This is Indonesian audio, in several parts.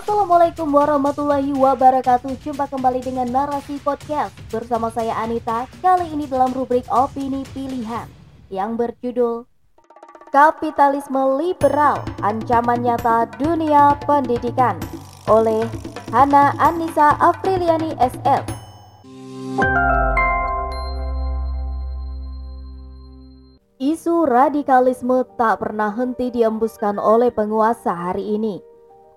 Assalamualaikum warahmatullahi wabarakatuh. Jumpa kembali dengan Narasi Podcast Bersama saya Anita. Kali ini dalam rubrik Opini Pilihan Yang berjudul Kapitalisme Liberal Ancaman Nyata Dunia Pendidikan Oleh Hana Anissa Apriliani SF Isu radikalisme tak pernah henti diembuskan oleh penguasa hari ini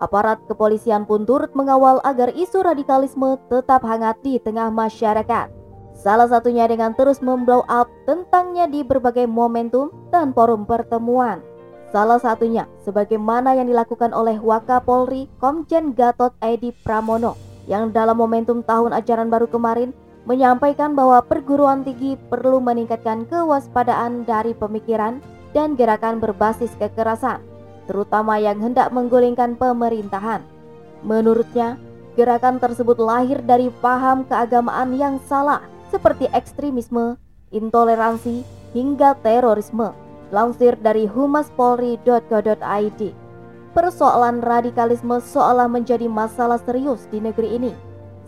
Aparat kepolisian pun turut mengawal agar isu radikalisme tetap hangat di tengah masyarakat. Salah satunya dengan terus memblow up tentangnya di berbagai momentum dan forum pertemuan. Salah satunya sebagaimana yang dilakukan oleh Wakapolri Komjen Gatot Edi Pramono yang dalam momentum tahun ajaran baru kemarin menyampaikan bahwa perguruan tinggi perlu meningkatkan kewaspadaan dari pemikiran dan gerakan berbasis kekerasan terutama yang hendak menggulingkan pemerintahan. Menurutnya, gerakan tersebut lahir dari paham keagamaan yang salah seperti ekstremisme, intoleransi, hingga terorisme. Langsir dari humaspolri.co.id. Persoalan radikalisme seolah menjadi masalah serius di negeri ini,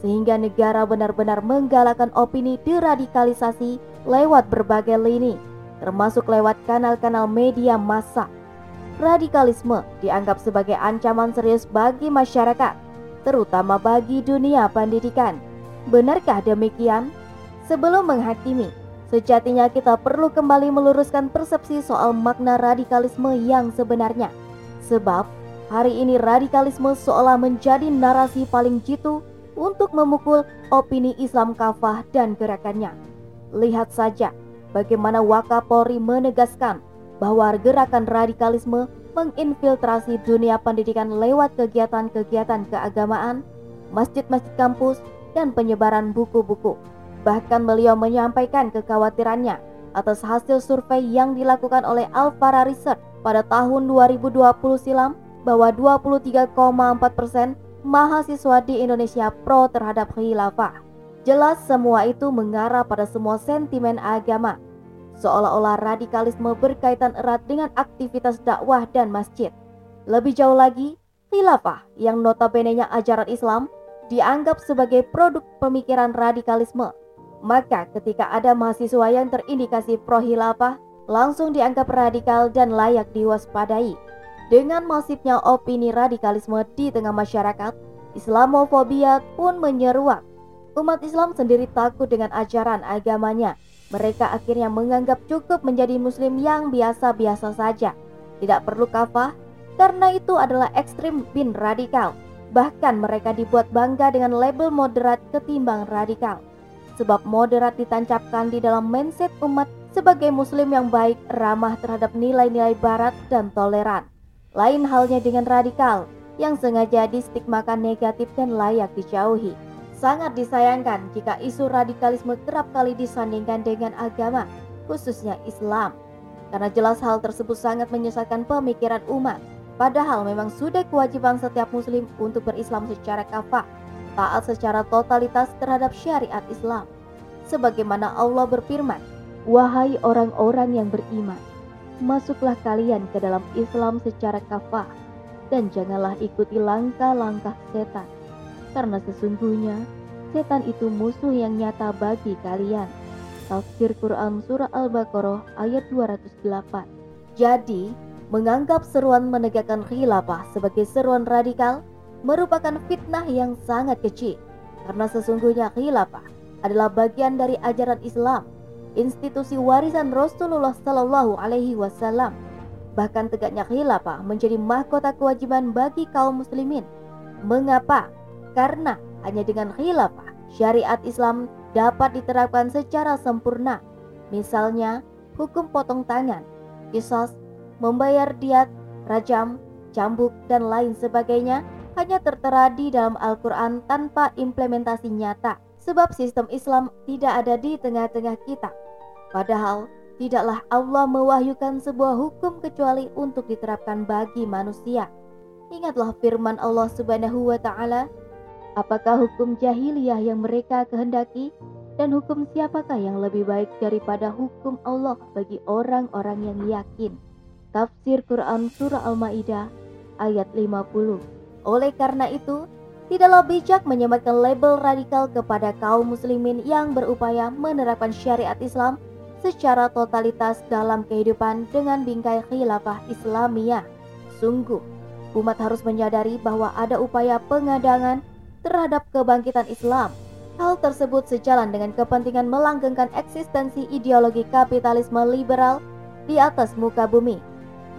sehingga negara benar-benar menggalakkan opini deradikalisasi lewat berbagai lini, termasuk lewat kanal-kanal media massa radikalisme dianggap sebagai ancaman serius bagi masyarakat, terutama bagi dunia pendidikan. Benarkah demikian? Sebelum menghakimi, sejatinya kita perlu kembali meluruskan persepsi soal makna radikalisme yang sebenarnya. Sebab hari ini radikalisme seolah menjadi narasi paling jitu untuk memukul opini Islam kafah dan gerakannya. Lihat saja bagaimana Wakapolri menegaskan bahwa gerakan radikalisme menginfiltrasi dunia pendidikan lewat kegiatan-kegiatan keagamaan, masjid-masjid kampus, dan penyebaran buku-buku. Bahkan beliau menyampaikan kekhawatirannya atas hasil survei yang dilakukan oleh Alfara Research pada tahun 2020 silam bahwa 23,4 persen mahasiswa di Indonesia pro terhadap khilafah. Jelas semua itu mengarah pada semua sentimen agama, seolah-olah radikalisme berkaitan erat dengan aktivitas dakwah dan masjid. Lebih jauh lagi, khilafah yang notabene-nya ajaran Islam dianggap sebagai produk pemikiran radikalisme. Maka ketika ada mahasiswa yang terindikasi pro khilafah, langsung dianggap radikal dan layak diwaspadai. Dengan masifnya opini radikalisme di tengah masyarakat, Islamofobia pun menyeruak. Umat Islam sendiri takut dengan ajaran agamanya mereka akhirnya menganggap cukup menjadi muslim yang biasa-biasa saja. Tidak perlu kafah karena itu adalah ekstrim bin radikal. Bahkan mereka dibuat bangga dengan label moderat ketimbang radikal. Sebab moderat ditancapkan di dalam mindset umat sebagai muslim yang baik, ramah terhadap nilai-nilai barat dan toleran. Lain halnya dengan radikal yang sengaja distigmakan negatif dan layak dijauhi. Sangat disayangkan jika isu radikalisme kerap kali disandingkan dengan agama, khususnya Islam. Karena jelas hal tersebut sangat menyesatkan pemikiran umat. Padahal memang sudah kewajiban setiap muslim untuk berislam secara kafah, taat secara totalitas terhadap syariat Islam. Sebagaimana Allah berfirman, Wahai orang-orang yang beriman, masuklah kalian ke dalam Islam secara kafah, dan janganlah ikuti langkah-langkah setan karena sesungguhnya setan itu musuh yang nyata bagi kalian. Tafsir Quran Surah Al-Baqarah ayat 208 Jadi, menganggap seruan menegakkan khilafah sebagai seruan radikal merupakan fitnah yang sangat kecil karena sesungguhnya khilafah adalah bagian dari ajaran Islam, institusi warisan Rasulullah Shallallahu Alaihi Wasallam. Bahkan tegaknya khilafah menjadi mahkota kewajiban bagi kaum muslimin. Mengapa? Karena hanya dengan khilafah syariat Islam dapat diterapkan secara sempurna. Misalnya, hukum potong tangan, kisos, membayar diat, rajam, cambuk, dan lain sebagainya hanya tertera di dalam Al-Quran tanpa implementasi nyata. Sebab sistem Islam tidak ada di tengah-tengah kita. Padahal, tidaklah Allah mewahyukan sebuah hukum kecuali untuk diterapkan bagi manusia. Ingatlah firman Allah Subhanahu wa taala Apakah hukum jahiliyah yang mereka kehendaki dan hukum siapakah yang lebih baik daripada hukum Allah bagi orang-orang yang yakin? Tafsir Quran Surah Al-Ma'idah ayat 50 Oleh karena itu, tidaklah bijak menyematkan label radikal kepada kaum muslimin yang berupaya menerapkan syariat Islam secara totalitas dalam kehidupan dengan bingkai khilafah Islamiyah. Sungguh, umat harus menyadari bahwa ada upaya pengadangan terhadap kebangkitan Islam. Hal tersebut sejalan dengan kepentingan melanggengkan eksistensi ideologi kapitalisme liberal di atas muka bumi.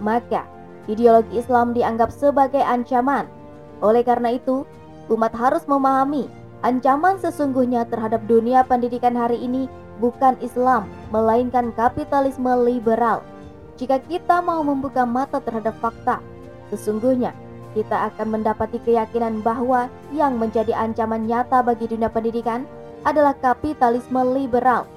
Maka, ideologi Islam dianggap sebagai ancaman. Oleh karena itu, umat harus memahami ancaman sesungguhnya terhadap dunia pendidikan hari ini bukan Islam, melainkan kapitalisme liberal. Jika kita mau membuka mata terhadap fakta, Sesungguhnya, kita akan mendapati keyakinan bahwa yang menjadi ancaman nyata bagi dunia pendidikan adalah kapitalisme liberal.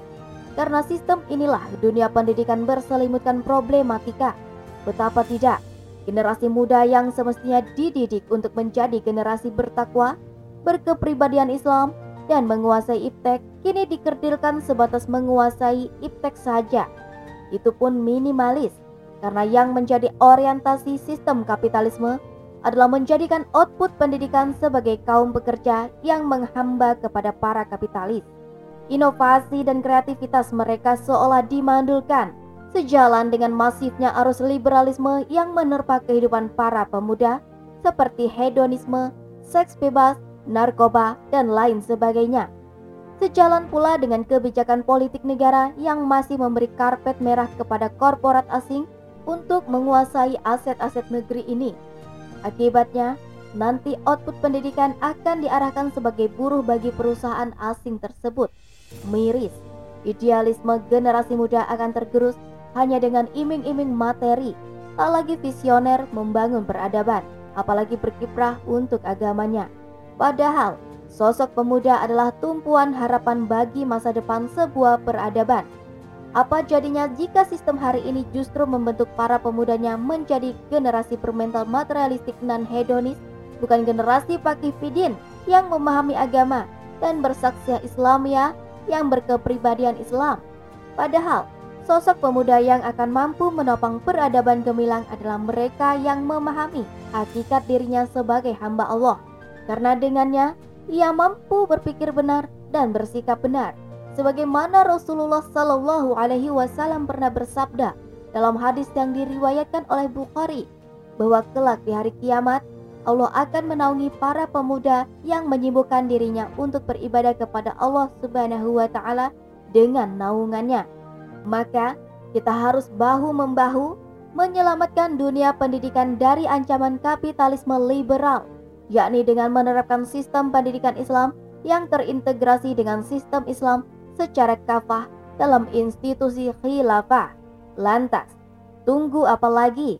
Karena sistem inilah dunia pendidikan berselimutkan problematika. Betapa tidak, generasi muda yang semestinya dididik untuk menjadi generasi bertakwa, berkepribadian Islam, dan menguasai iptek kini dikerdilkan sebatas menguasai iptek saja. Itu pun minimalis karena yang menjadi orientasi sistem kapitalisme adalah menjadikan output pendidikan sebagai kaum pekerja yang menghamba kepada para kapitalis. Inovasi dan kreativitas mereka seolah dimandulkan, sejalan dengan masifnya arus liberalisme yang menerpa kehidupan para pemuda, seperti hedonisme, seks bebas, narkoba, dan lain sebagainya. Sejalan pula dengan kebijakan politik negara yang masih memberi karpet merah kepada korporat asing untuk menguasai aset-aset negeri ini. Akibatnya, nanti output pendidikan akan diarahkan sebagai buruh bagi perusahaan asing tersebut. Miris, idealisme generasi muda akan tergerus hanya dengan iming-iming materi, tak lagi visioner membangun peradaban, apalagi berkiprah untuk agamanya. Padahal, sosok pemuda adalah tumpuan harapan bagi masa depan sebuah peradaban. Apa jadinya jika sistem hari ini justru membentuk para pemudanya menjadi generasi bermental materialistik non hedonis, bukan generasi pakifidin yang memahami agama dan bersaksiah Islamia yang berkepribadian Islam. Padahal, sosok pemuda yang akan mampu menopang peradaban gemilang adalah mereka yang memahami hakikat dirinya sebagai hamba Allah. Karena dengannya, ia mampu berpikir benar dan bersikap benar sebagaimana Rasulullah Shallallahu Alaihi Wasallam pernah bersabda dalam hadis yang diriwayatkan oleh Bukhari bahwa kelak di hari kiamat Allah akan menaungi para pemuda yang menyibukkan dirinya untuk beribadah kepada Allah Subhanahu wa taala dengan naungannya. Maka kita harus bahu-membahu menyelamatkan dunia pendidikan dari ancaman kapitalisme liberal, yakni dengan menerapkan sistem pendidikan Islam yang terintegrasi dengan sistem Islam secara kafah dalam institusi khilafah. Lantas, tunggu apa lagi?